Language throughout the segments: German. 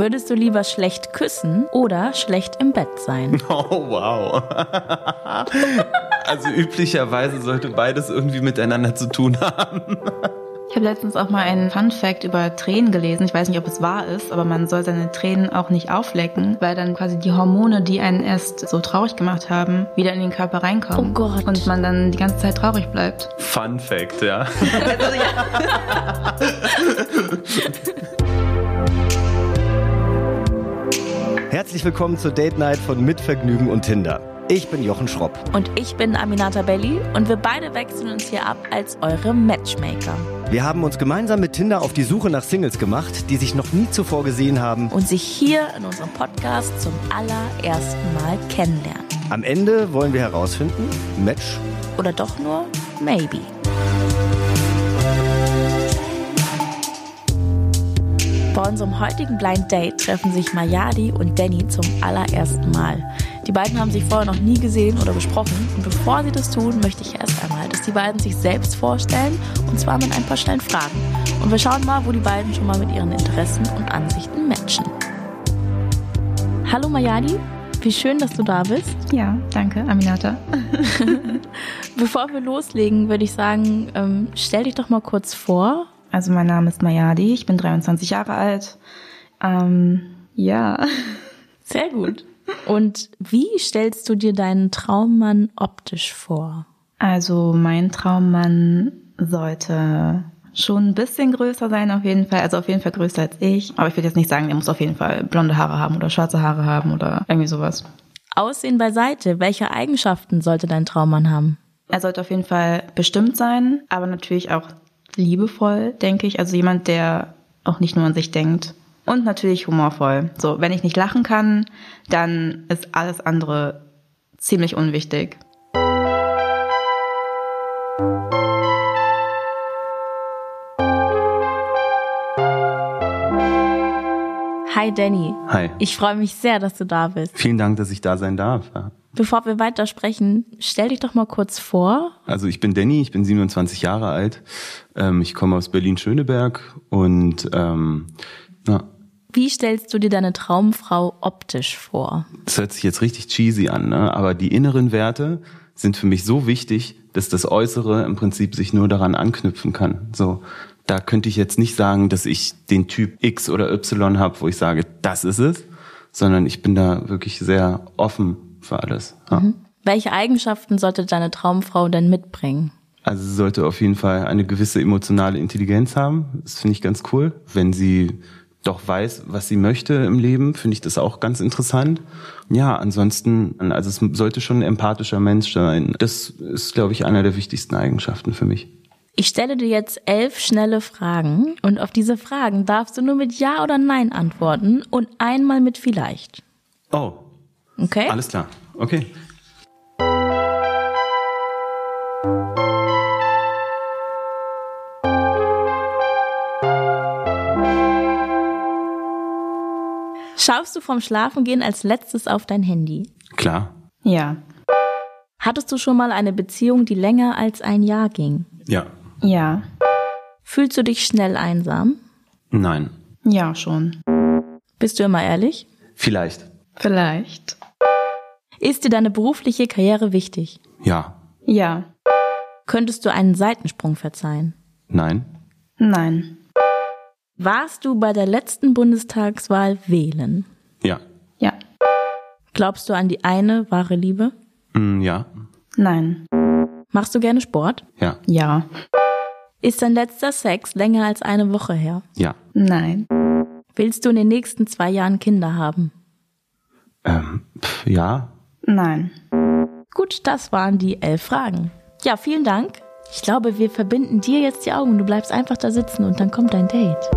Würdest du lieber schlecht küssen oder schlecht im Bett sein? Oh, wow. also üblicherweise sollte beides irgendwie miteinander zu tun haben. Ich habe letztens auch mal einen Fun Fact über Tränen gelesen. Ich weiß nicht, ob es wahr ist, aber man soll seine Tränen auch nicht auflecken, weil dann quasi die Hormone, die einen erst so traurig gemacht haben, wieder in den Körper reinkommen. Oh Gott. Und man dann die ganze Zeit traurig bleibt. Fun Fact, ja. Also, ja. Herzlich willkommen zur Date Night von Mitvergnügen und Tinder. Ich bin Jochen Schropp. Und ich bin Aminata Belli und wir beide wechseln uns hier ab als eure Matchmaker. Wir haben uns gemeinsam mit Tinder auf die Suche nach Singles gemacht, die sich noch nie zuvor gesehen haben. Und sich hier in unserem Podcast zum allerersten Mal kennenlernen. Am Ende wollen wir herausfinden, Match Oder doch nur maybe. Bei unserem heutigen Blind Date treffen sich Mayadi und Danny zum allerersten Mal. Die beiden haben sich vorher noch nie gesehen oder besprochen und bevor sie das tun, möchte ich erst einmal, dass die beiden sich selbst vorstellen und zwar mit ein paar schnellen Fragen. Und wir schauen mal, wo die beiden schon mal mit ihren Interessen und Ansichten matchen. Hallo Mayadi, wie schön, dass du da bist. ja, danke, Aminata. Bevor wir loslegen, würde ich sagen, ähm, stell dich doch mal kurz vor. Also mein Name ist Mayadi, ich bin 23 Jahre alt. Ähm, ja. Sehr gut. Und wie stellst du dir deinen Traummann optisch vor? Also mein Traummann sollte schon ein bisschen größer sein auf jeden Fall. Also auf jeden Fall größer als ich. Aber ich will jetzt nicht sagen, er muss auf jeden Fall blonde Haare haben oder schwarze Haare haben oder irgendwie sowas. Aussehen beiseite. Welche Eigenschaften sollte dein Traummann haben? Er sollte auf jeden Fall bestimmt sein, aber natürlich auch liebevoll, denke ich. Also jemand, der auch nicht nur an sich denkt. Und natürlich humorvoll. So, wenn ich nicht lachen kann, dann ist alles andere ziemlich unwichtig. Hi Danny. Hi. Ich freue mich sehr, dass du da bist. Vielen Dank, dass ich da sein darf. Ja. Bevor wir weitersprechen, stell dich doch mal kurz vor. Also ich bin Danny, ich bin 27 Jahre alt. Ähm, ich komme aus Berlin-Schöneberg und ähm, na, Wie stellst du dir deine Traumfrau optisch vor? das hört sich jetzt richtig cheesy an, ne? aber die inneren Werte sind für mich so wichtig, dass das Äußere im Prinzip sich nur daran anknüpfen kann. So, da könnte ich jetzt nicht sagen, dass ich den Typ X oder Y habe, wo ich sage, das ist es, sondern ich bin da wirklich sehr offen für alles. Ja. Welche Eigenschaften sollte deine Traumfrau denn mitbringen? Also sie sollte auf jeden Fall eine gewisse emotionale Intelligenz haben. Das finde ich ganz cool. Wenn sie doch weiß, was sie möchte im Leben, finde ich das auch ganz interessant. Ja, ansonsten, also es sollte schon ein empathischer Mensch sein. Das ist, glaube ich, einer der wichtigsten Eigenschaften für mich. Ich stelle dir jetzt elf schnelle Fragen und auf diese Fragen darfst du nur mit Ja oder Nein antworten und einmal mit vielleicht. Oh, Okay? alles klar. Okay. Schaust du vorm Schlafengehen als letztes auf dein Handy? Klar. Ja. Hattest du schon mal eine Beziehung, die länger als ein Jahr ging? Ja. Ja. Fühlst du dich schnell einsam? Nein. Ja, schon. Bist du immer ehrlich? Vielleicht. Vielleicht. Ist dir deine berufliche Karriere wichtig? Ja. Ja. Könntest du einen Seitensprung verzeihen? Nein. Nein. Warst du bei der letzten Bundestagswahl wählen? Ja. Ja. Glaubst du an die eine wahre Liebe? Mm, ja. Nein. Machst du gerne Sport? Ja. Ja. Ist dein letzter Sex länger als eine Woche her? Ja. Nein. Willst du in den nächsten zwei Jahren Kinder haben? Ähm, pf, ja. Nein. Gut, das waren die elf Fragen. Ja, vielen Dank. Ich glaube, wir verbinden dir jetzt die Augen. Du bleibst einfach da sitzen und dann kommt dein Date.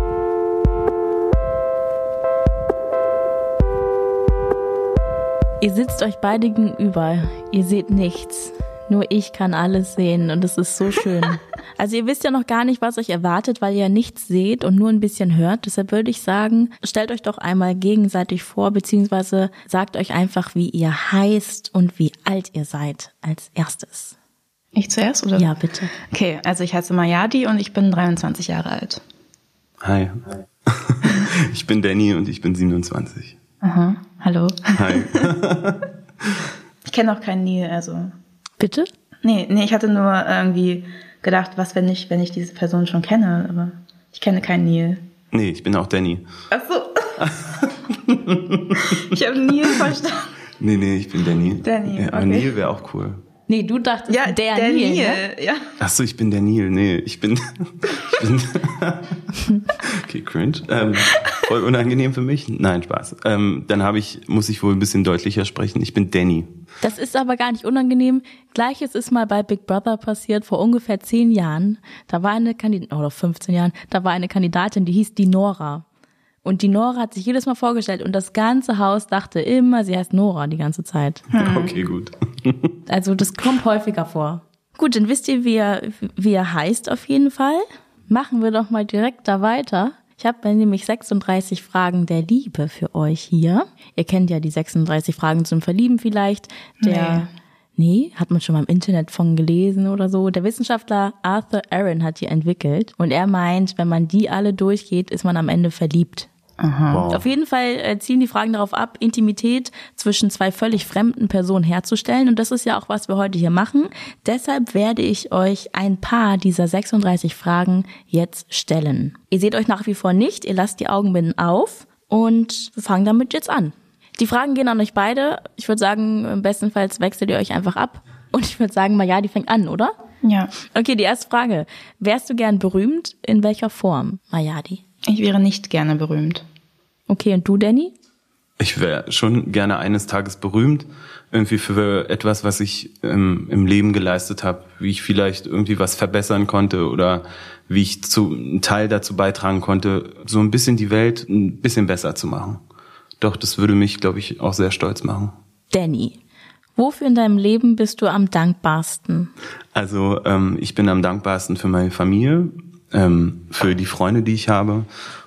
Ihr sitzt euch beide gegenüber. Ihr seht nichts. Nur ich kann alles sehen und es ist so schön. Also ihr wisst ja noch gar nicht, was euch erwartet, weil ihr ja nichts seht und nur ein bisschen hört. Deshalb würde ich sagen, stellt euch doch einmal gegenseitig vor, beziehungsweise sagt euch einfach, wie ihr heißt und wie alt ihr seid als erstes. Ich zuerst, oder? Ja, bitte. Okay, also ich heiße Mayadi und ich bin 23 Jahre alt. Hi. Ich bin Danny und ich bin 27. Aha, hallo. Hi. Ich kenne auch keinen Neil, also. Bitte? Nee, nee, ich hatte nur irgendwie gedacht, was, wenn ich, wenn ich diese Person schon kenne, aber ich kenne keinen Neil. Nee, ich bin auch Danny. Ach so. ich habe Neil verstanden. Nee, nee, ich bin Danny. Danny, ja, okay. Neil wäre auch cool. Nee, du dachtest, Ja, der, der Neil. Neil, Ne? ja. Ach so, ich bin der Neil. Nee, ich bin. ich bin okay, cringe. Ähm, voll unangenehm für mich. Nein, Spaß. Ähm, dann habe ich, muss ich wohl ein bisschen deutlicher sprechen. Ich bin Danny. Das ist aber gar nicht unangenehm. Gleiches ist mal bei Big Brother passiert vor ungefähr zehn Jahren. Da war eine Kandidatin, oder 15 Jahren, da war eine Kandidatin, die hieß die Nora. Und die Nora hat sich jedes Mal vorgestellt und das ganze Haus dachte immer, sie heißt Nora die ganze Zeit. Okay, gut. Also das kommt häufiger vor. Gut, dann wisst ihr, wie er, wie er heißt auf jeden Fall. Machen wir doch mal direkt da weiter. Ich habe nämlich 36 Fragen der Liebe für euch hier. Ihr kennt ja die 36 Fragen zum Verlieben vielleicht. Der, nee. hat man schon mal im Internet von gelesen oder so. Der Wissenschaftler Arthur Aaron hat die entwickelt und er meint, wenn man die alle durchgeht, ist man am Ende verliebt. Wow. Auf jeden Fall äh, zielen die Fragen darauf ab, Intimität zwischen zwei völlig fremden Personen herzustellen. Und das ist ja auch, was wir heute hier machen. Deshalb werde ich euch ein paar dieser 36 Fragen jetzt stellen. Ihr seht euch nach wie vor nicht, ihr lasst die Augenbinden auf und wir fangen damit jetzt an. Die Fragen gehen an euch beide. Ich würde sagen, im bestenfalls wechselt ihr euch einfach ab. Und ich würde sagen, mal ja, die fängt an, oder? Ja. Okay, die erste Frage. Wärst du gern berühmt? In welcher Form? Mayadi. Ich wäre nicht gerne berühmt. Okay, und du, Danny? Ich wäre schon gerne eines Tages berühmt, irgendwie für etwas, was ich ähm, im Leben geleistet habe, wie ich vielleicht irgendwie was verbessern konnte oder wie ich zu, einen Teil dazu beitragen konnte, so ein bisschen die Welt ein bisschen besser zu machen. Doch, das würde mich, glaube ich, auch sehr stolz machen. Danny. Wofür in deinem Leben bist du am dankbarsten? Also ähm, ich bin am dankbarsten für meine Familie, ähm, für die Freunde, die ich habe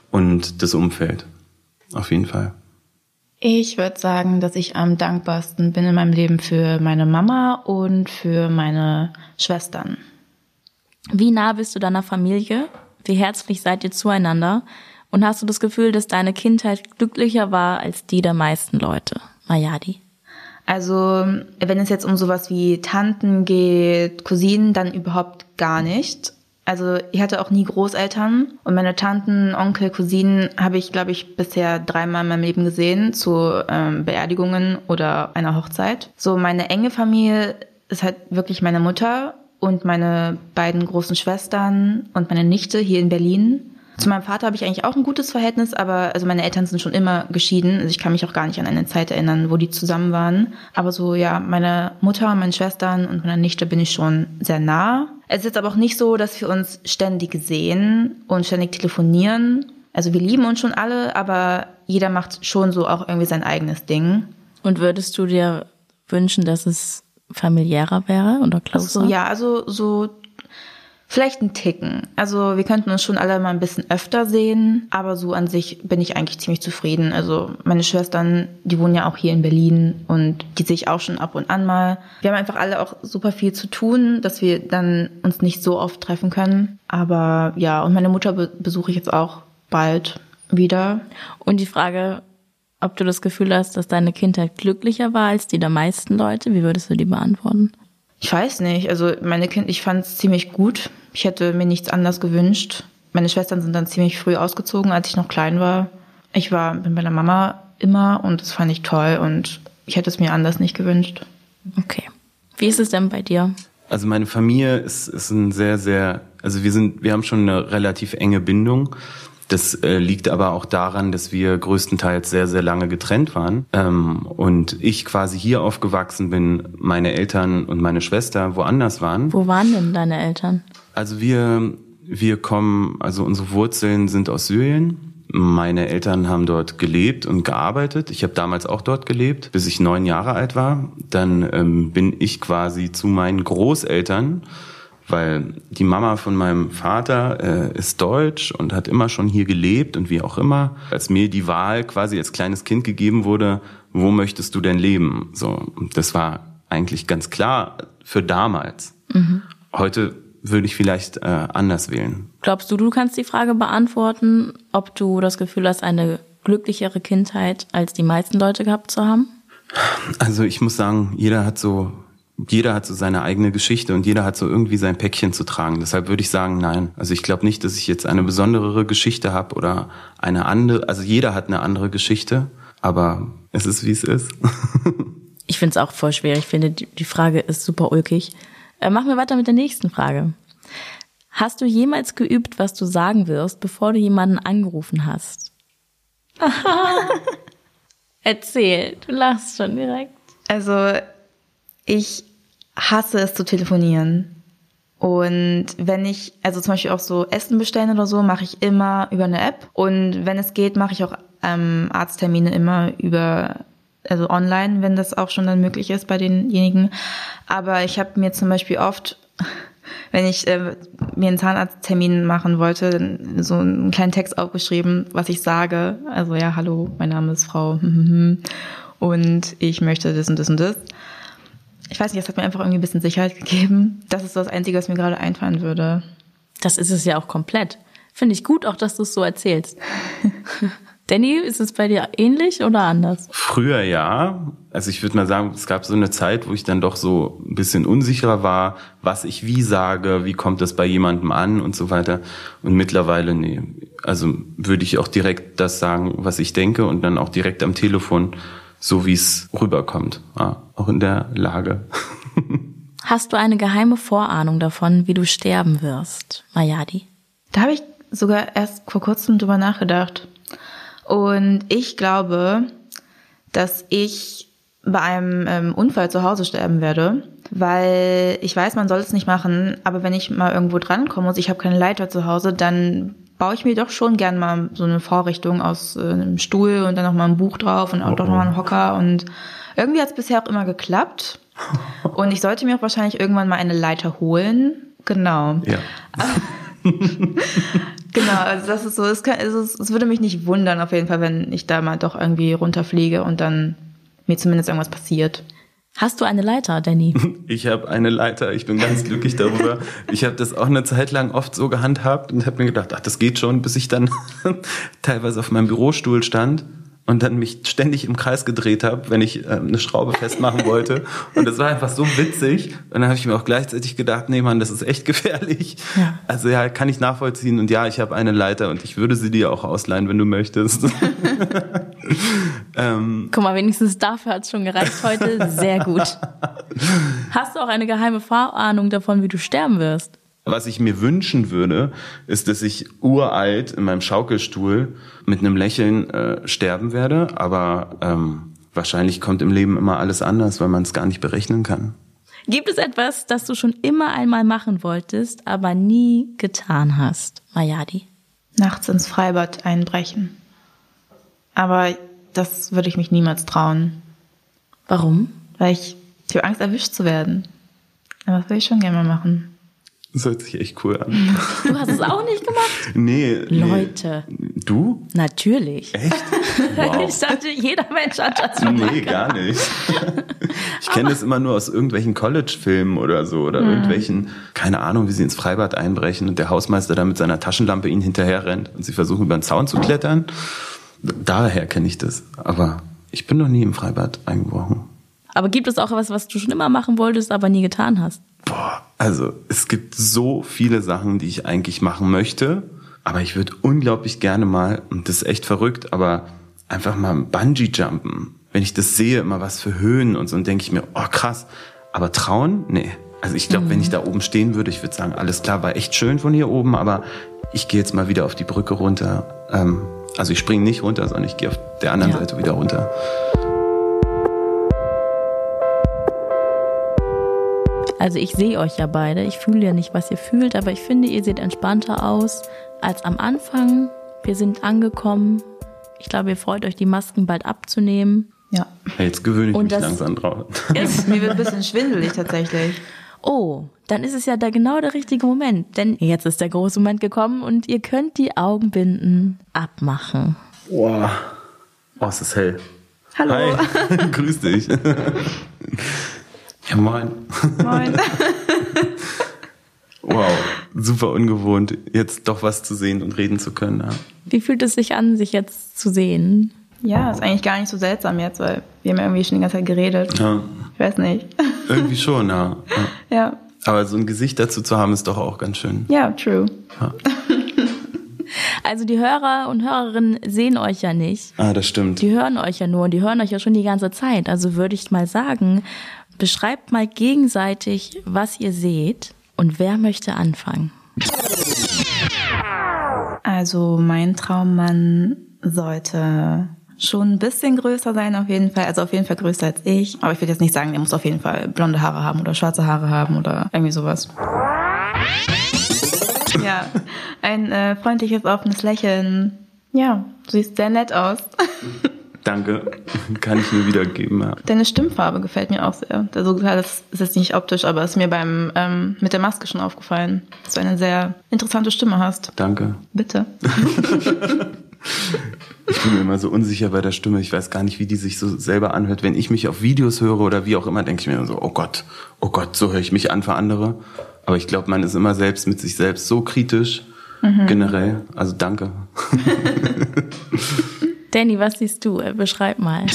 und das Umfeld. Auf jeden Fall. Ich würde sagen, dass ich am dankbarsten bin in meinem Leben für meine Mama und für meine Schwestern. Wie nah bist du deiner Familie? Wie herzlich seid ihr zueinander? Und hast du das Gefühl, dass deine Kindheit glücklicher war als die der meisten Leute? Mayadi. Also, wenn es jetzt um sowas wie Tanten geht, Cousinen, dann überhaupt gar nicht. Also, ich hatte auch nie Großeltern und meine Tanten, Onkel, Cousinen habe ich, glaube ich, bisher dreimal in meinem Leben gesehen zu ähm, Beerdigungen oder einer Hochzeit. So, meine enge Familie ist halt wirklich meine Mutter und meine beiden großen Schwestern und meine Nichte hier in Berlin. Zu meinem Vater habe ich eigentlich auch ein gutes Verhältnis, aber also meine Eltern sind schon immer geschieden. Also ich kann mich auch gar nicht an eine Zeit erinnern, wo die zusammen waren. Aber so ja, meine Mutter, meine Schwestern und meine Nichte bin ich schon sehr nah. Es ist jetzt aber auch nicht so, dass wir uns ständig sehen und ständig telefonieren. Also wir lieben uns schon alle, aber jeder macht schon so auch irgendwie sein eigenes Ding. Und würdest du dir wünschen, dass es familiärer wäre oder closer? So, ja, also so vielleicht ein Ticken. Also wir könnten uns schon alle mal ein bisschen öfter sehen, aber so an sich bin ich eigentlich ziemlich zufrieden. Also meine Schwestern, die wohnen ja auch hier in Berlin und die sehe ich auch schon ab und an mal. Wir haben einfach alle auch super viel zu tun, dass wir dann uns nicht so oft treffen können. Aber ja, und meine Mutter be besuche ich jetzt auch bald wieder. Und die Frage, ob du das Gefühl hast, dass deine Kindheit glücklicher war als die der meisten Leute, wie würdest du die beantworten? Ich weiß nicht. Also meine Kind, ich fand es ziemlich gut. Ich hätte mir nichts anderes gewünscht. Meine Schwestern sind dann ziemlich früh ausgezogen, als ich noch klein war. Ich war bin bei der Mama immer und das fand ich toll und ich hätte es mir anders nicht gewünscht. Okay. Wie ist es denn bei dir? Also meine Familie ist, ist ein sehr, sehr, also wir sind, wir haben schon eine relativ enge Bindung. Das äh, liegt aber auch daran, dass wir größtenteils sehr, sehr lange getrennt waren. Ähm, und ich quasi hier aufgewachsen bin, meine Eltern und meine Schwester woanders waren. Wo waren denn deine Eltern? Also wir, wir kommen, also unsere Wurzeln sind aus Syrien. Meine Eltern haben dort gelebt und gearbeitet. Ich habe damals auch dort gelebt, bis ich neun Jahre alt war. Dann ähm, bin ich quasi zu meinen Großeltern, weil die Mama von meinem Vater äh, ist deutsch und hat immer schon hier gelebt und wie auch immer. Als mir die Wahl quasi als kleines Kind gegeben wurde, wo möchtest du denn leben? So, das war eigentlich ganz klar für damals. Heute würde ich vielleicht äh, anders wählen. Glaubst du, du kannst die Frage beantworten, ob du das Gefühl hast, eine glücklichere Kindheit als die meisten Leute gehabt zu haben? Also ich muss sagen, jeder hat so jeder hat so seine eigene Geschichte und jeder hat so irgendwie sein Päckchen zu tragen. Deshalb würde ich sagen, nein. Also ich glaube nicht, dass ich jetzt eine besondere Geschichte habe oder eine andere. Also jeder hat eine andere Geschichte, aber es ist wie es ist. ich finde es auch voll schwer. Ich finde die Frage ist super ulkig. Äh, machen wir weiter mit der nächsten Frage. Hast du jemals geübt, was du sagen wirst, bevor du jemanden angerufen hast? Erzähl, du lachst schon direkt. Also ich hasse es zu telefonieren. Und wenn ich, also zum Beispiel auch so Essen bestellen oder so, mache ich immer über eine App. Und wenn es geht, mache ich auch ähm, Arzttermine immer über, also online, wenn das auch schon dann möglich ist bei denjenigen. Aber ich habe mir zum Beispiel oft, wenn ich äh, mir einen Zahnarzttermin machen wollte, so einen kleinen Text aufgeschrieben, was ich sage. Also ja, hallo, mein Name ist Frau und ich möchte das und das und das ich weiß nicht, es hat mir einfach irgendwie ein bisschen Sicherheit gegeben. Das ist das Einzige, was mir gerade einfallen würde. Das ist es ja auch komplett. Finde ich gut, auch dass du es so erzählst. Danny, ist es bei dir ähnlich oder anders? Früher ja. Also ich würde mal sagen, es gab so eine Zeit, wo ich dann doch so ein bisschen unsicherer war, was ich wie sage, wie kommt das bei jemandem an und so weiter. Und mittlerweile, nee. Also würde ich auch direkt das sagen, was ich denke und dann auch direkt am Telefon so wie es rüberkommt, ja, auch in der Lage. Hast du eine geheime Vorahnung davon, wie du sterben wirst, Mayadi? Da habe ich sogar erst vor kurzem drüber nachgedacht. Und ich glaube, dass ich bei einem ähm, Unfall zu Hause sterben werde, weil ich weiß, man soll es nicht machen, aber wenn ich mal irgendwo drankomme und ich habe keine Leiter zu Hause, dann baue ich mir doch schon gern mal so eine Vorrichtung aus äh, einem Stuhl und dann noch mal ein Buch drauf und auch oh, doch noch mal einen Hocker und irgendwie hat es bisher auch immer geklappt. Und ich sollte mir auch wahrscheinlich irgendwann mal eine Leiter holen. Genau. Ja. genau, also das ist so, es, kann, also es würde mich nicht wundern auf jeden Fall, wenn ich da mal doch irgendwie runterfliege und dann mir zumindest irgendwas passiert. Hast du eine Leiter, Danny? Ich habe eine Leiter. Ich bin ganz glücklich darüber. Ich habe das auch eine Zeit lang oft so gehandhabt und habe mir gedacht, ach, das geht schon, bis ich dann teilweise auf meinem Bürostuhl stand und dann mich ständig im Kreis gedreht habe, wenn ich äh, eine Schraube festmachen wollte. Und das war einfach so witzig. Und dann habe ich mir auch gleichzeitig gedacht, nee Mann, das ist echt gefährlich. Ja. Also ja, kann ich nachvollziehen. Und ja, ich habe eine Leiter und ich würde sie dir auch ausleihen, wenn du möchtest. ähm, Guck mal, wenigstens dafür hat's schon gereicht heute. Sehr gut. Hast du auch eine geheime Vorahnung davon, wie du sterben wirst? Was ich mir wünschen würde, ist, dass ich uralt in meinem Schaukelstuhl mit einem Lächeln äh, sterben werde. Aber ähm, wahrscheinlich kommt im Leben immer alles anders, weil man es gar nicht berechnen kann. Gibt es etwas, das du schon immer einmal machen wolltest, aber nie getan hast, Mayadi? Nachts ins Freibad einbrechen. Aber das würde ich mich niemals trauen. Warum? Weil ich, ich habe Angst, erwischt zu werden. Aber das würde ich schon gerne mal machen. Das hört sich echt cool an. Du hast es auch nicht gemacht? Nee. Leute. Nee. Du? Natürlich. Echt? Wow. Ich dachte, jeder Mensch hat das schon Nee, gar nicht. Ich kenne das immer nur aus irgendwelchen College-Filmen oder so oder hm. irgendwelchen, keine Ahnung, wie sie ins Freibad einbrechen und der Hausmeister da mit seiner Taschenlampe ihnen hinterher rennt und sie versuchen über den Zaun zu klettern. Daher kenne ich das. Aber ich bin noch nie im Freibad eingebrochen. Aber gibt es auch was, was du schon immer machen wolltest, aber nie getan hast? Boah, also es gibt so viele Sachen, die ich eigentlich machen möchte, aber ich würde unglaublich gerne mal, und das ist echt verrückt, aber einfach mal Bungee-Jumpen. Wenn ich das sehe, immer was für Höhen und so, und denke ich mir, oh krass, aber trauen? Nee. Also ich glaube, mhm. wenn ich da oben stehen würde, ich würde sagen, alles klar, war echt schön von hier oben, aber ich gehe jetzt mal wieder auf die Brücke runter. Ähm, also ich springe nicht runter, sondern ich gehe auf der anderen ja. Seite wieder runter. Also ich sehe euch ja beide. Ich fühle ja nicht, was ihr fühlt, aber ich finde, ihr seht entspannter aus als am Anfang. Wir sind angekommen. Ich glaube, ihr freut euch, die Masken bald abzunehmen. Ja. Jetzt gewöhne ich Und mich langsam drauf. Ist, mir wird ein bisschen schwindelig tatsächlich. Oh, dann ist es ja da genau der richtige Moment. Denn jetzt ist der große Moment gekommen und ihr könnt die Augenbinden abmachen. Boah. Oh, es ist hell. Hallo. Hi. Grüß dich. Ja, moin. Moin. wow. super ungewohnt, jetzt doch was zu sehen und reden zu können. Ja. Wie fühlt es sich an, sich jetzt zu sehen? Ja, ist eigentlich gar nicht so seltsam jetzt, weil wir haben ja irgendwie schon die ganze Zeit geredet. Ja. Ich weiß nicht. Irgendwie schon, ja. ja. Ja. Aber so ein Gesicht dazu zu haben, ist doch auch ganz schön. Ja, true. Also die Hörer und Hörerinnen sehen euch ja nicht. Ah, das stimmt. Die hören euch ja nur und die hören euch ja schon die ganze Zeit. Also würde ich mal sagen, beschreibt mal gegenseitig, was ihr seht und wer möchte anfangen. Also mein Traummann sollte schon ein bisschen größer sein auf jeden Fall. Also auf jeden Fall größer als ich. Aber ich würde jetzt nicht sagen, der muss auf jeden Fall blonde Haare haben oder schwarze Haare haben oder irgendwie sowas. Ja, ein äh, freundliches, offenes Lächeln. Ja, du siehst sehr nett aus. Danke. Kann ich nur wiedergeben, ja. Deine Stimmfarbe gefällt mir auch sehr. Also das ist jetzt nicht optisch, aber ist mir beim ähm, mit der Maske schon aufgefallen, dass du eine sehr interessante Stimme hast. Danke. Bitte. Ich bin mir immer so unsicher bei der Stimme. Ich weiß gar nicht, wie die sich so selber anhört. Wenn ich mich auf Videos höre oder wie auch immer, denke ich mir so, oh Gott, oh Gott, so höre ich mich an für andere. Aber ich glaube, man ist immer selbst mit sich selbst so kritisch, generell. Also danke. Danny, was siehst du? Äh, Beschreib mal.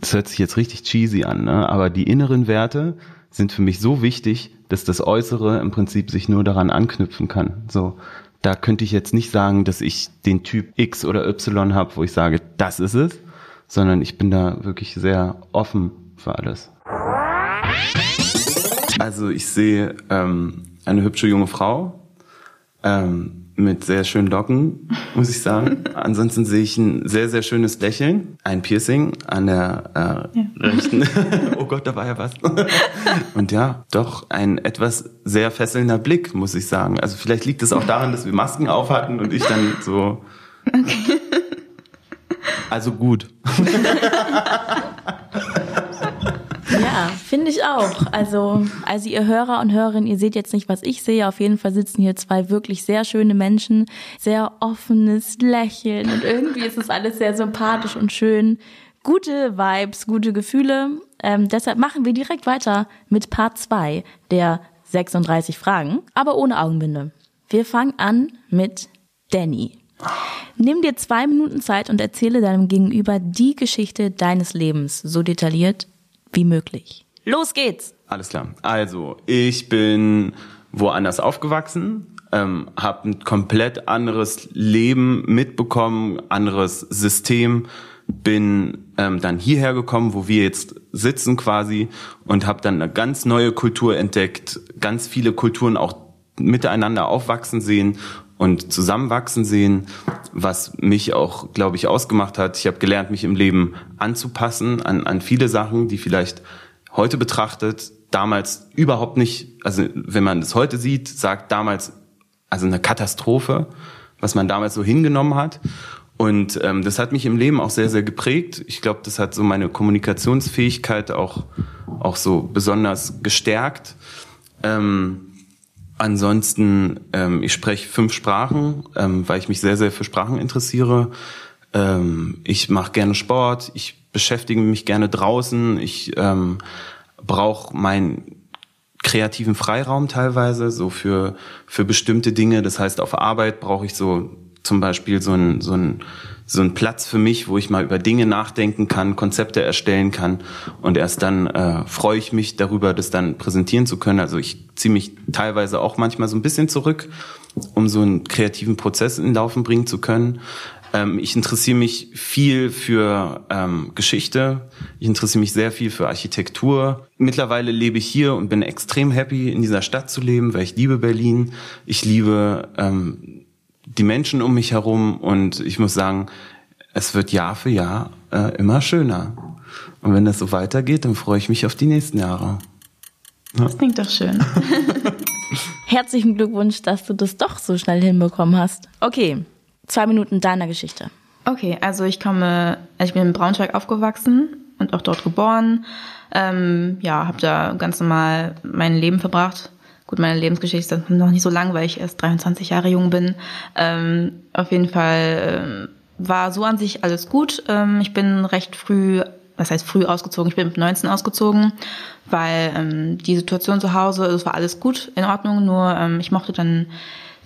Das hört sich jetzt richtig cheesy an, ne? aber die inneren Werte sind für mich so wichtig, dass das Äußere im Prinzip sich nur daran anknüpfen kann. So, da könnte ich jetzt nicht sagen, dass ich den Typ X oder Y habe, wo ich sage, das ist es, sondern ich bin da wirklich sehr offen für alles. Also ich sehe ähm, eine hübsche junge Frau ähm, mit sehr schönen Locken, muss ich sagen. Ansonsten sehe ich ein sehr, sehr schönes Lächeln, ein Piercing an der äh, rechten. oh Gott, da war ja was. Und ja, doch ein etwas sehr fesselnder Blick, muss ich sagen. Also vielleicht liegt es auch daran, dass wir Masken auf hatten und ich dann so. Also gut. Ja, finde ich auch. Also, also ihr Hörer und Hörerinnen, ihr seht jetzt nicht, was ich sehe. Auf jeden Fall sitzen hier zwei wirklich sehr schöne Menschen, sehr offenes Lächeln und irgendwie ist es alles sehr sympathisch und schön. Gute Vibes, gute Gefühle. Ähm, deshalb machen wir direkt weiter mit Part 2 der 36 Fragen, aber ohne Augenbinde. Wir fangen an mit Danny. Nimm dir zwei Minuten Zeit und erzähle deinem Gegenüber die Geschichte deines Lebens so detailliert wie möglich. Los geht's! Alles klar. Also, ich bin woanders aufgewachsen, ähm, habe ein komplett anderes Leben mitbekommen, anderes System, bin ähm, dann hierher gekommen, wo wir jetzt sitzen quasi und habe dann eine ganz neue Kultur entdeckt, ganz viele Kulturen auch miteinander aufwachsen sehen und zusammenwachsen sehen, was mich auch, glaube ich, ausgemacht hat. Ich habe gelernt, mich im Leben anzupassen an, an viele Sachen, die vielleicht heute betrachtet damals überhaupt nicht, also wenn man das heute sieht, sagt damals also eine Katastrophe, was man damals so hingenommen hat. Und ähm, das hat mich im Leben auch sehr, sehr geprägt. Ich glaube, das hat so meine Kommunikationsfähigkeit auch, auch so besonders gestärkt. Ähm, Ansonsten, ähm, ich spreche fünf Sprachen, ähm, weil ich mich sehr, sehr für Sprachen interessiere. Ähm, ich mache gerne Sport, ich beschäftige mich gerne draußen, ich ähm, brauche meinen kreativen Freiraum teilweise, so für, für bestimmte Dinge. Das heißt, auf Arbeit brauche ich so zum Beispiel so ein, so ein so ein Platz für mich, wo ich mal über Dinge nachdenken kann, Konzepte erstellen kann und erst dann äh, freue ich mich darüber, das dann präsentieren zu können. Also ich ziehe mich teilweise auch manchmal so ein bisschen zurück, um so einen kreativen Prozess in Laufen bringen zu können. Ähm, ich interessiere mich viel für ähm, Geschichte. Ich interessiere mich sehr viel für Architektur. Mittlerweile lebe ich hier und bin extrem happy, in dieser Stadt zu leben, weil ich liebe Berlin. Ich liebe ähm, die Menschen um mich herum und ich muss sagen, es wird Jahr für Jahr äh, immer schöner. Und wenn das so weitergeht, dann freue ich mich auf die nächsten Jahre. Das klingt doch schön. Herzlichen Glückwunsch, dass du das doch so schnell hinbekommen hast. Okay, zwei Minuten deiner Geschichte. Okay, also ich komme, also ich bin in Braunschweig aufgewachsen und auch dort geboren. Ähm, ja, habe da ganz normal mein Leben verbracht. Gut, meine Lebensgeschichte ist noch nicht so lang, weil ich erst 23 Jahre jung bin. Ähm, auf jeden Fall ähm, war so an sich alles gut. Ähm, ich bin recht früh was heißt früh ausgezogen? Ich bin mit 19 ausgezogen, weil ähm, die Situation zu Hause, es war alles gut, in Ordnung, nur ähm, ich mochte dann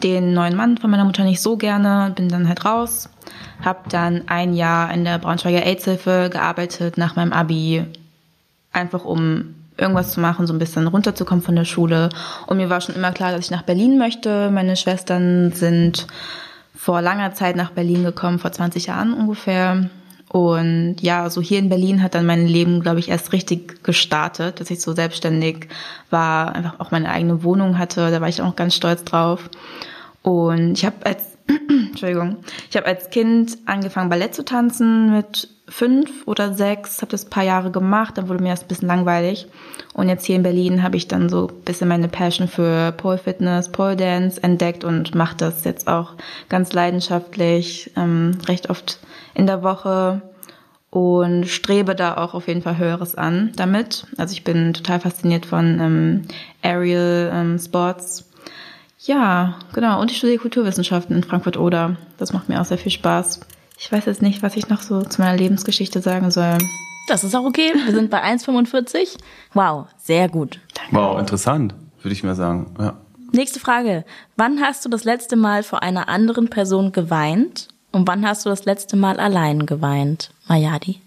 den neuen Mann von meiner Mutter nicht so gerne, bin dann halt raus, habe dann ein Jahr in der Braunschweiger AIDS-Hilfe gearbeitet nach meinem Abi, einfach um irgendwas zu machen, so ein bisschen runterzukommen von der Schule. Und mir war schon immer klar, dass ich nach Berlin möchte. Meine Schwestern sind vor langer Zeit nach Berlin gekommen, vor 20 Jahren ungefähr. Und ja, so hier in Berlin hat dann mein Leben, glaube ich, erst richtig gestartet, dass ich so selbstständig war, einfach auch meine eigene Wohnung hatte. Da war ich auch ganz stolz drauf. Und ich habe als Entschuldigung, ich habe als Kind angefangen Ballett zu tanzen mit fünf oder sechs, habe das ein paar Jahre gemacht, dann wurde mir das ein bisschen langweilig. Und jetzt hier in Berlin habe ich dann so ein bisschen meine Passion für Pole Fitness, Pole Dance entdeckt und mache das jetzt auch ganz leidenschaftlich, ähm, recht oft in der Woche und strebe da auch auf jeden Fall Höheres an damit. Also ich bin total fasziniert von ähm, Aerial ähm, Sports. Ja, genau. Und ich studiere Kulturwissenschaften in Frankfurt-Oder. Das macht mir auch sehr viel Spaß. Ich weiß jetzt nicht, was ich noch so zu meiner Lebensgeschichte sagen soll. Das ist auch okay. Wir sind bei 1,45. Wow, sehr gut. Danke. Wow, interessant, würde ich mal sagen. Ja. Nächste Frage. Wann hast du das letzte Mal vor einer anderen Person geweint und wann hast du das letzte Mal allein geweint, Mayadi?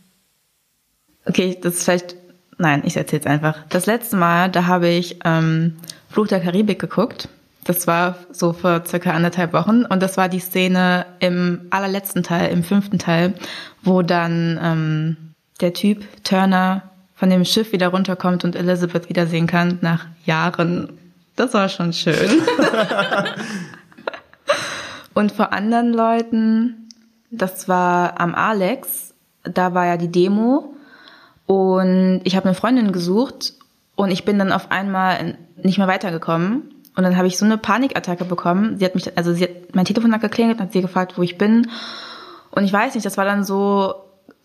Okay, das ist vielleicht. Nein, ich erzähle es einfach. Das letzte Mal, da habe ich ähm, Fluch der Karibik geguckt. Das war so vor circa anderthalb Wochen und das war die Szene im allerletzten Teil, im fünften Teil, wo dann ähm, der Typ Turner von dem Schiff wieder runterkommt und Elizabeth wiedersehen kann nach Jahren. Das war schon schön. und vor anderen Leuten, das war am Alex, da war ja die Demo und ich habe eine Freundin gesucht und ich bin dann auf einmal nicht mehr weitergekommen und dann habe ich so eine Panikattacke bekommen. Sie hat mich, also sie hat mein Telefon hat geklingelt, hat sie gefragt, wo ich bin. Und ich weiß nicht, das war dann so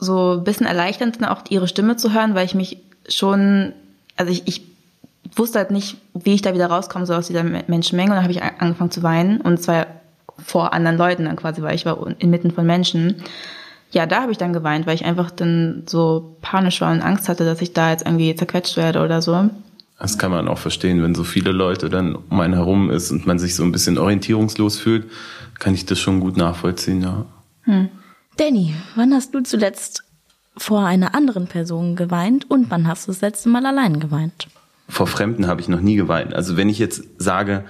so ein bisschen erleichternd, auch ihre Stimme zu hören, weil ich mich schon, also ich, ich wusste halt nicht, wie ich da wieder rauskomme, so aus dieser Menschenmenge. Und dann habe ich angefangen zu weinen und zwar vor anderen Leuten dann quasi, weil ich war inmitten von Menschen. Ja, da habe ich dann geweint, weil ich einfach dann so panisch war und Angst hatte, dass ich da jetzt irgendwie zerquetscht werde oder so. Das kann man auch verstehen, wenn so viele Leute dann um einen herum ist und man sich so ein bisschen orientierungslos fühlt, kann ich das schon gut nachvollziehen, ja. Hm. Danny, wann hast du zuletzt vor einer anderen Person geweint und wann hast du das letzte Mal allein geweint? Vor Fremden habe ich noch nie geweint. Also wenn ich jetzt sage,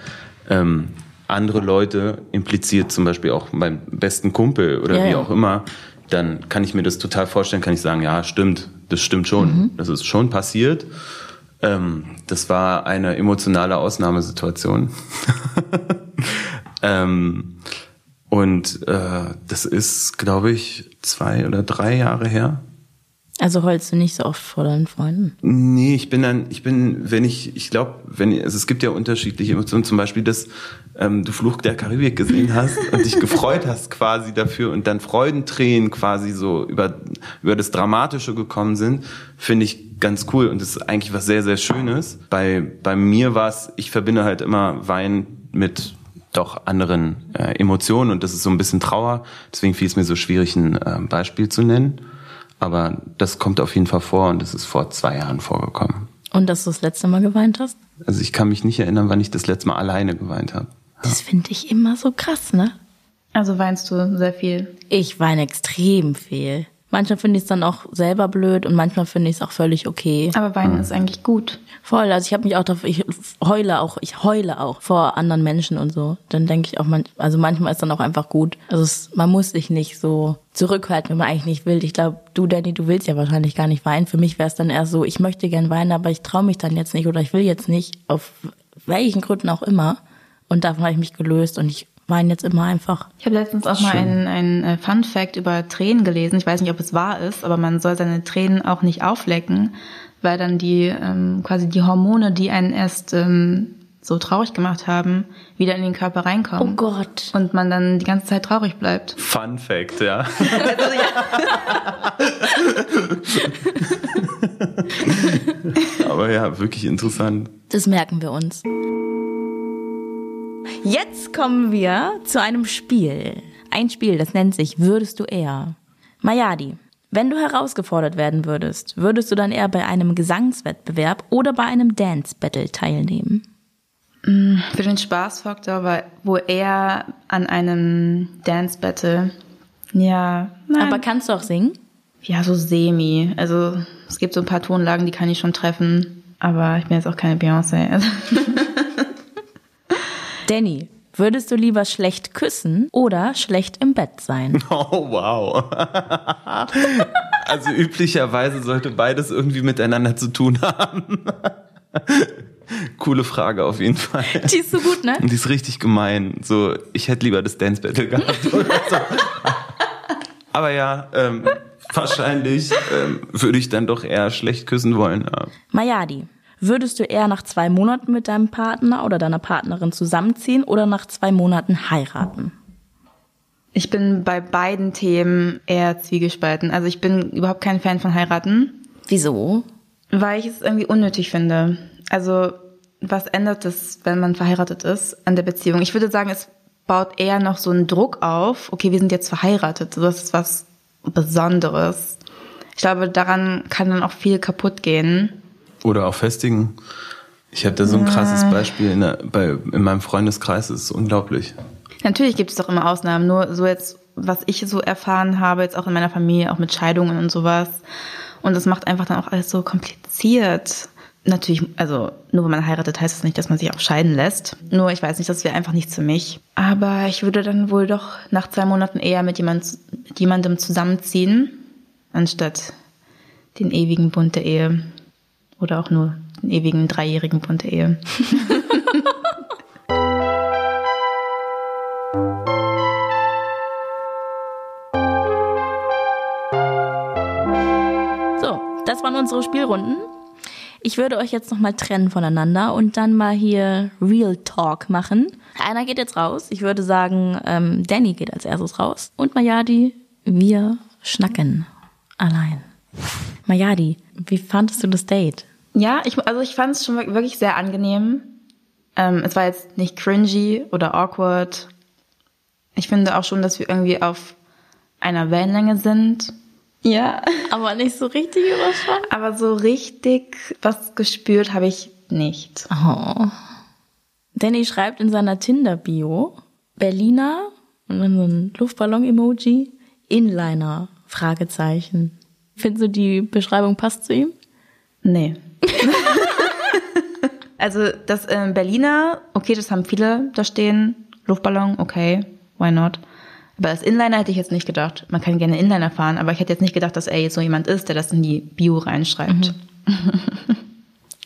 ähm, andere Leute impliziert zum Beispiel auch meinen besten Kumpel oder ja, wie auch immer, dann kann ich mir das total vorstellen, kann ich sagen, ja, stimmt, das stimmt schon. Mhm. Das ist schon passiert. Ähm, das war eine emotionale Ausnahmesituation. ähm, und äh, das ist, glaube ich, zwei oder drei Jahre her. Also heulst du nicht so oft vor deinen Freunden? Nee, ich bin dann, ich bin, wenn ich, ich glaube, wenn, also es gibt ja unterschiedliche Emotionen, zum Beispiel, dass ähm, du Fluch der Karibik gesehen hast und dich gefreut hast quasi dafür und dann Freudentränen quasi so über, über das Dramatische gekommen sind, finde ich ganz cool und das ist eigentlich was sehr, sehr Schönes. Bei, bei mir war es, ich verbinde halt immer Wein mit doch anderen äh, Emotionen und das ist so ein bisschen Trauer. Deswegen fiel es mir so schwierig, ein äh, Beispiel zu nennen. Aber das kommt auf jeden Fall vor und das ist vor zwei Jahren vorgekommen. Und dass du das letzte Mal geweint hast? Also ich kann mich nicht erinnern, wann ich das letzte Mal alleine geweint habe. Ja. Das finde ich immer so krass, ne? Also weinst du sehr viel? Ich weine extrem viel. Manchmal finde ich es dann auch selber blöd und manchmal finde ich es auch völlig okay. Aber weinen mhm. ist eigentlich gut. Voll, also ich habe mich auch dafür, ich heule auch, ich heule auch vor anderen Menschen und so. Dann denke ich auch, man, also manchmal ist dann auch einfach gut. Also es, man muss sich nicht so zurückhalten, wenn man eigentlich nicht will. Ich glaube, du, Danny, du willst ja wahrscheinlich gar nicht weinen. Für mich wäre es dann eher so, ich möchte gern weinen, aber ich traue mich dann jetzt nicht oder ich will jetzt nicht, auf welchen Gründen auch immer. Und davon habe ich mich gelöst und ich weinen jetzt immer einfach. Ich habe letztens auch mal einen, einen äh, Fun Fact über Tränen gelesen. Ich weiß nicht, ob es wahr ist, aber man soll seine Tränen auch nicht auflecken, weil dann die ähm, quasi die Hormone, die einen erst ähm, so traurig gemacht haben, wieder in den Körper reinkommen. Oh Gott. Und man dann die ganze Zeit traurig bleibt. Fun Fact, ja. Aber ja, wirklich interessant. Das merken wir uns. Jetzt kommen wir zu einem Spiel. Ein Spiel, das nennt sich Würdest du eher? Mayadi, Wenn du herausgefordert werden würdest, würdest du dann eher bei einem Gesangswettbewerb oder bei einem Dance Battle teilnehmen? Für den Spaßfaktor, wo er an einem Dance Battle. Ja. Nein. Aber kannst du auch singen? Ja, so semi. Also es gibt so ein paar Tonlagen, die kann ich schon treffen. Aber ich bin jetzt auch keine Beyoncé. Danny, würdest du lieber schlecht küssen oder schlecht im Bett sein? Oh, wow. also üblicherweise sollte beides irgendwie miteinander zu tun haben. Coole Frage auf jeden Fall. Die ist so gut, ne? Und die ist richtig gemein. So, ich hätte lieber das Dance Battle gehabt oder so. Aber ja, ähm, wahrscheinlich ähm, würde ich dann doch eher schlecht küssen wollen. Ja. Mayadi, würdest du eher nach zwei Monaten mit deinem Partner oder deiner Partnerin zusammenziehen oder nach zwei Monaten heiraten? Ich bin bei beiden Themen eher zwiegespalten. Also ich bin überhaupt kein Fan von heiraten. Wieso? Weil ich es irgendwie unnötig finde. Also was ändert es, wenn man verheiratet ist an der Beziehung? Ich würde sagen, es baut eher noch so einen Druck auf. Okay, wir sind jetzt verheiratet. Das ist was Besonderes. Ich glaube, daran kann dann auch viel kaputt gehen. Oder auch festigen. Ich habe da so ein krasses Beispiel in, der, bei, in meinem Freundeskreis, das ist unglaublich. Natürlich gibt es doch immer Ausnahmen, nur so jetzt, was ich so erfahren habe, jetzt auch in meiner Familie, auch mit Scheidungen und sowas. Und das macht einfach dann auch alles so kompliziert. Natürlich, also nur wenn man heiratet, heißt das nicht, dass man sich auch scheiden lässt. Nur ich weiß nicht, das wäre einfach nichts für mich. Aber ich würde dann wohl doch nach zwei Monaten eher mit, jemand, mit jemandem zusammenziehen, anstatt den ewigen Bund der Ehe. Oder auch nur den ewigen dreijährigen Bund der Ehe. so, das waren unsere Spielrunden. Ich würde euch jetzt nochmal trennen voneinander und dann mal hier Real Talk machen. Einer geht jetzt raus. Ich würde sagen, ähm, Danny geht als erstes raus. Und Mayadi, wir schnacken allein. Mayadi, wie fandest du das Date? Ja, ich, also ich fand es schon wirklich sehr angenehm. Ähm, es war jetzt nicht cringy oder awkward. Ich finde auch schon, dass wir irgendwie auf einer Wellenlänge sind. Ja. Aber nicht so richtig überspannt. Aber so richtig was gespürt habe ich nicht. Oh. Danny schreibt in seiner Tinder-Bio Berliner und dann so ein Luftballon-Emoji, Inliner, Fragezeichen. Findest du, die Beschreibung passt zu ihm? Nee. also das äh, Berliner, okay, das haben viele da stehen. Luftballon, okay, why not? Aber als Inliner hätte ich jetzt nicht gedacht. Man kann gerne Inliner fahren, aber ich hätte jetzt nicht gedacht, dass er jetzt so jemand ist, der das in die Bio reinschreibt. Mhm.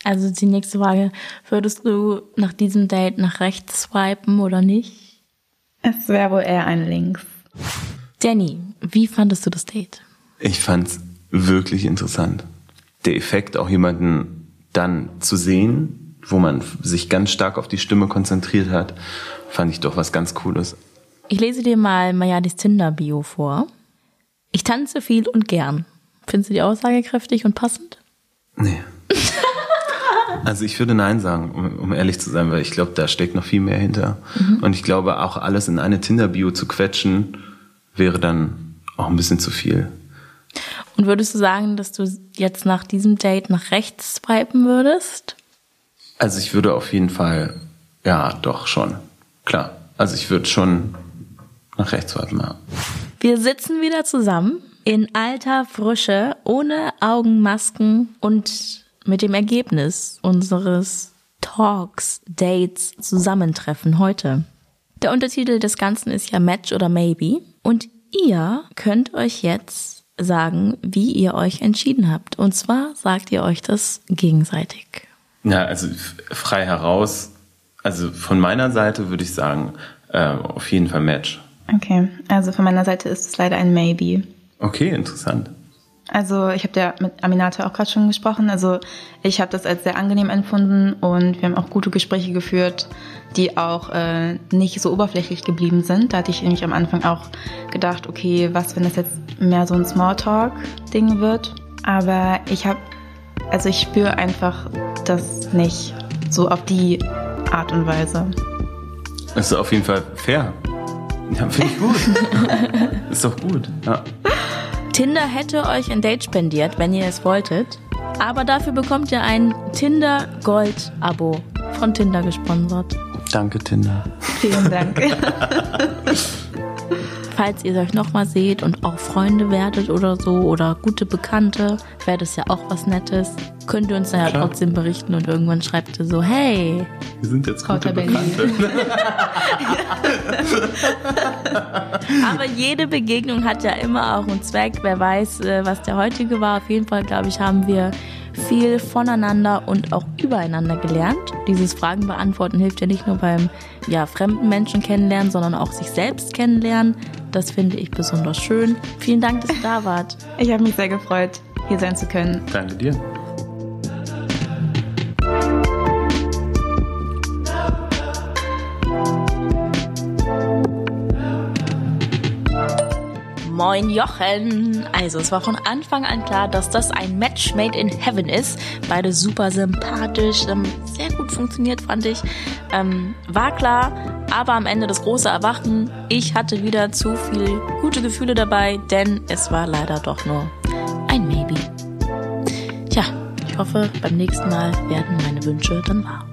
Also die nächste Frage, würdest du nach diesem Date nach rechts swipen oder nicht? Es wäre wohl eher ein Links. Danny, wie fandest du das Date? Ich fand's wirklich interessant. Der Effekt, auch jemanden dann zu sehen, wo man sich ganz stark auf die Stimme konzentriert hat, fand ich doch was ganz Cooles. Ich lese dir mal Mayadis Tinder-Bio vor. Ich tanze viel und gern. Findest du die Aussage kräftig und passend? Nee. also ich würde Nein sagen, um, um ehrlich zu sein, weil ich glaube, da steckt noch viel mehr hinter. Mhm. Und ich glaube, auch alles in eine Tinder-Bio zu quetschen, wäre dann auch ein bisschen zu viel. Und würdest du sagen, dass du jetzt nach diesem Date nach rechts swipen würdest? Also ich würde auf jeden Fall, ja, doch schon. Klar. Also ich würde schon nach rechts warten, ja. Wir sitzen wieder zusammen in alter Frische, ohne Augenmasken und mit dem Ergebnis unseres Talks, Dates, Zusammentreffen heute. Der Untertitel des Ganzen ist ja Match oder Maybe. Und ihr könnt euch jetzt sagen, wie ihr euch entschieden habt. Und zwar sagt ihr euch das gegenseitig. Ja, also frei heraus. Also von meiner Seite würde ich sagen, äh, auf jeden Fall Match. Okay, also von meiner Seite ist es leider ein Maybe. Okay, interessant. Also ich habe ja mit Aminata auch gerade schon gesprochen. Also ich habe das als sehr angenehm empfunden und wir haben auch gute Gespräche geführt, die auch äh, nicht so oberflächlich geblieben sind. Da hatte ich nämlich am Anfang auch gedacht, okay, was, wenn das jetzt mehr so ein Smalltalk-Ding wird. Aber ich habe, also ich spüre einfach das nicht so auf die Art und Weise. Das ist auf jeden Fall fair. Ja, finde ich gut. ist doch gut. Ja. Tinder hätte euch ein Date spendiert, wenn ihr es wolltet. Aber dafür bekommt ihr ein Tinder Gold Abo von Tinder gesponsert. Danke, Tinder. Vielen Dank. Falls ihr euch nochmal seht und auch Freunde werdet oder so oder gute Bekannte, wäre das ja auch was Nettes. Könnt ihr uns dann ja Klar. trotzdem berichten und irgendwann schreibt ihr so, hey, Wir sind jetzt gute. Bekannte. Aber jede Begegnung hat ja immer auch einen Zweck. Wer weiß, äh, was der heutige war. Auf jeden Fall, glaube ich, haben wir viel voneinander und auch übereinander gelernt. Dieses Fragen beantworten hilft ja nicht nur beim ja, fremden Menschen kennenlernen, sondern auch sich selbst kennenlernen. Das finde ich besonders schön. Vielen Dank, dass ihr da wart. Ich habe mich sehr gefreut, hier sein zu können. Danke dir. Moin Jochen! Also es war von Anfang an klar, dass das ein Match made in heaven ist. Beide super sympathisch, ähm, sehr gut funktioniert, fand ich. Ähm, war klar, aber am Ende das große Erwachen, ich hatte wieder zu viel gute Gefühle dabei, denn es war leider doch nur ein Maybe. Tja, ich hoffe, beim nächsten Mal werden meine Wünsche dann wahr.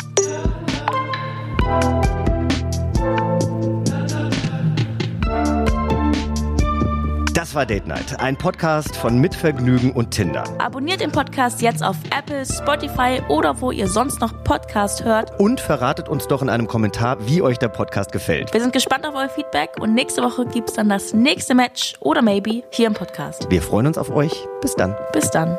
Das war Date Night, ein Podcast von Mitvergnügen und Tinder. Abonniert den Podcast jetzt auf Apple, Spotify oder wo ihr sonst noch Podcast hört. Und verratet uns doch in einem Kommentar, wie euch der Podcast gefällt. Wir sind gespannt auf euer Feedback und nächste Woche gibt's dann das nächste Match oder maybe hier im Podcast. Wir freuen uns auf euch. Bis dann. Bis dann.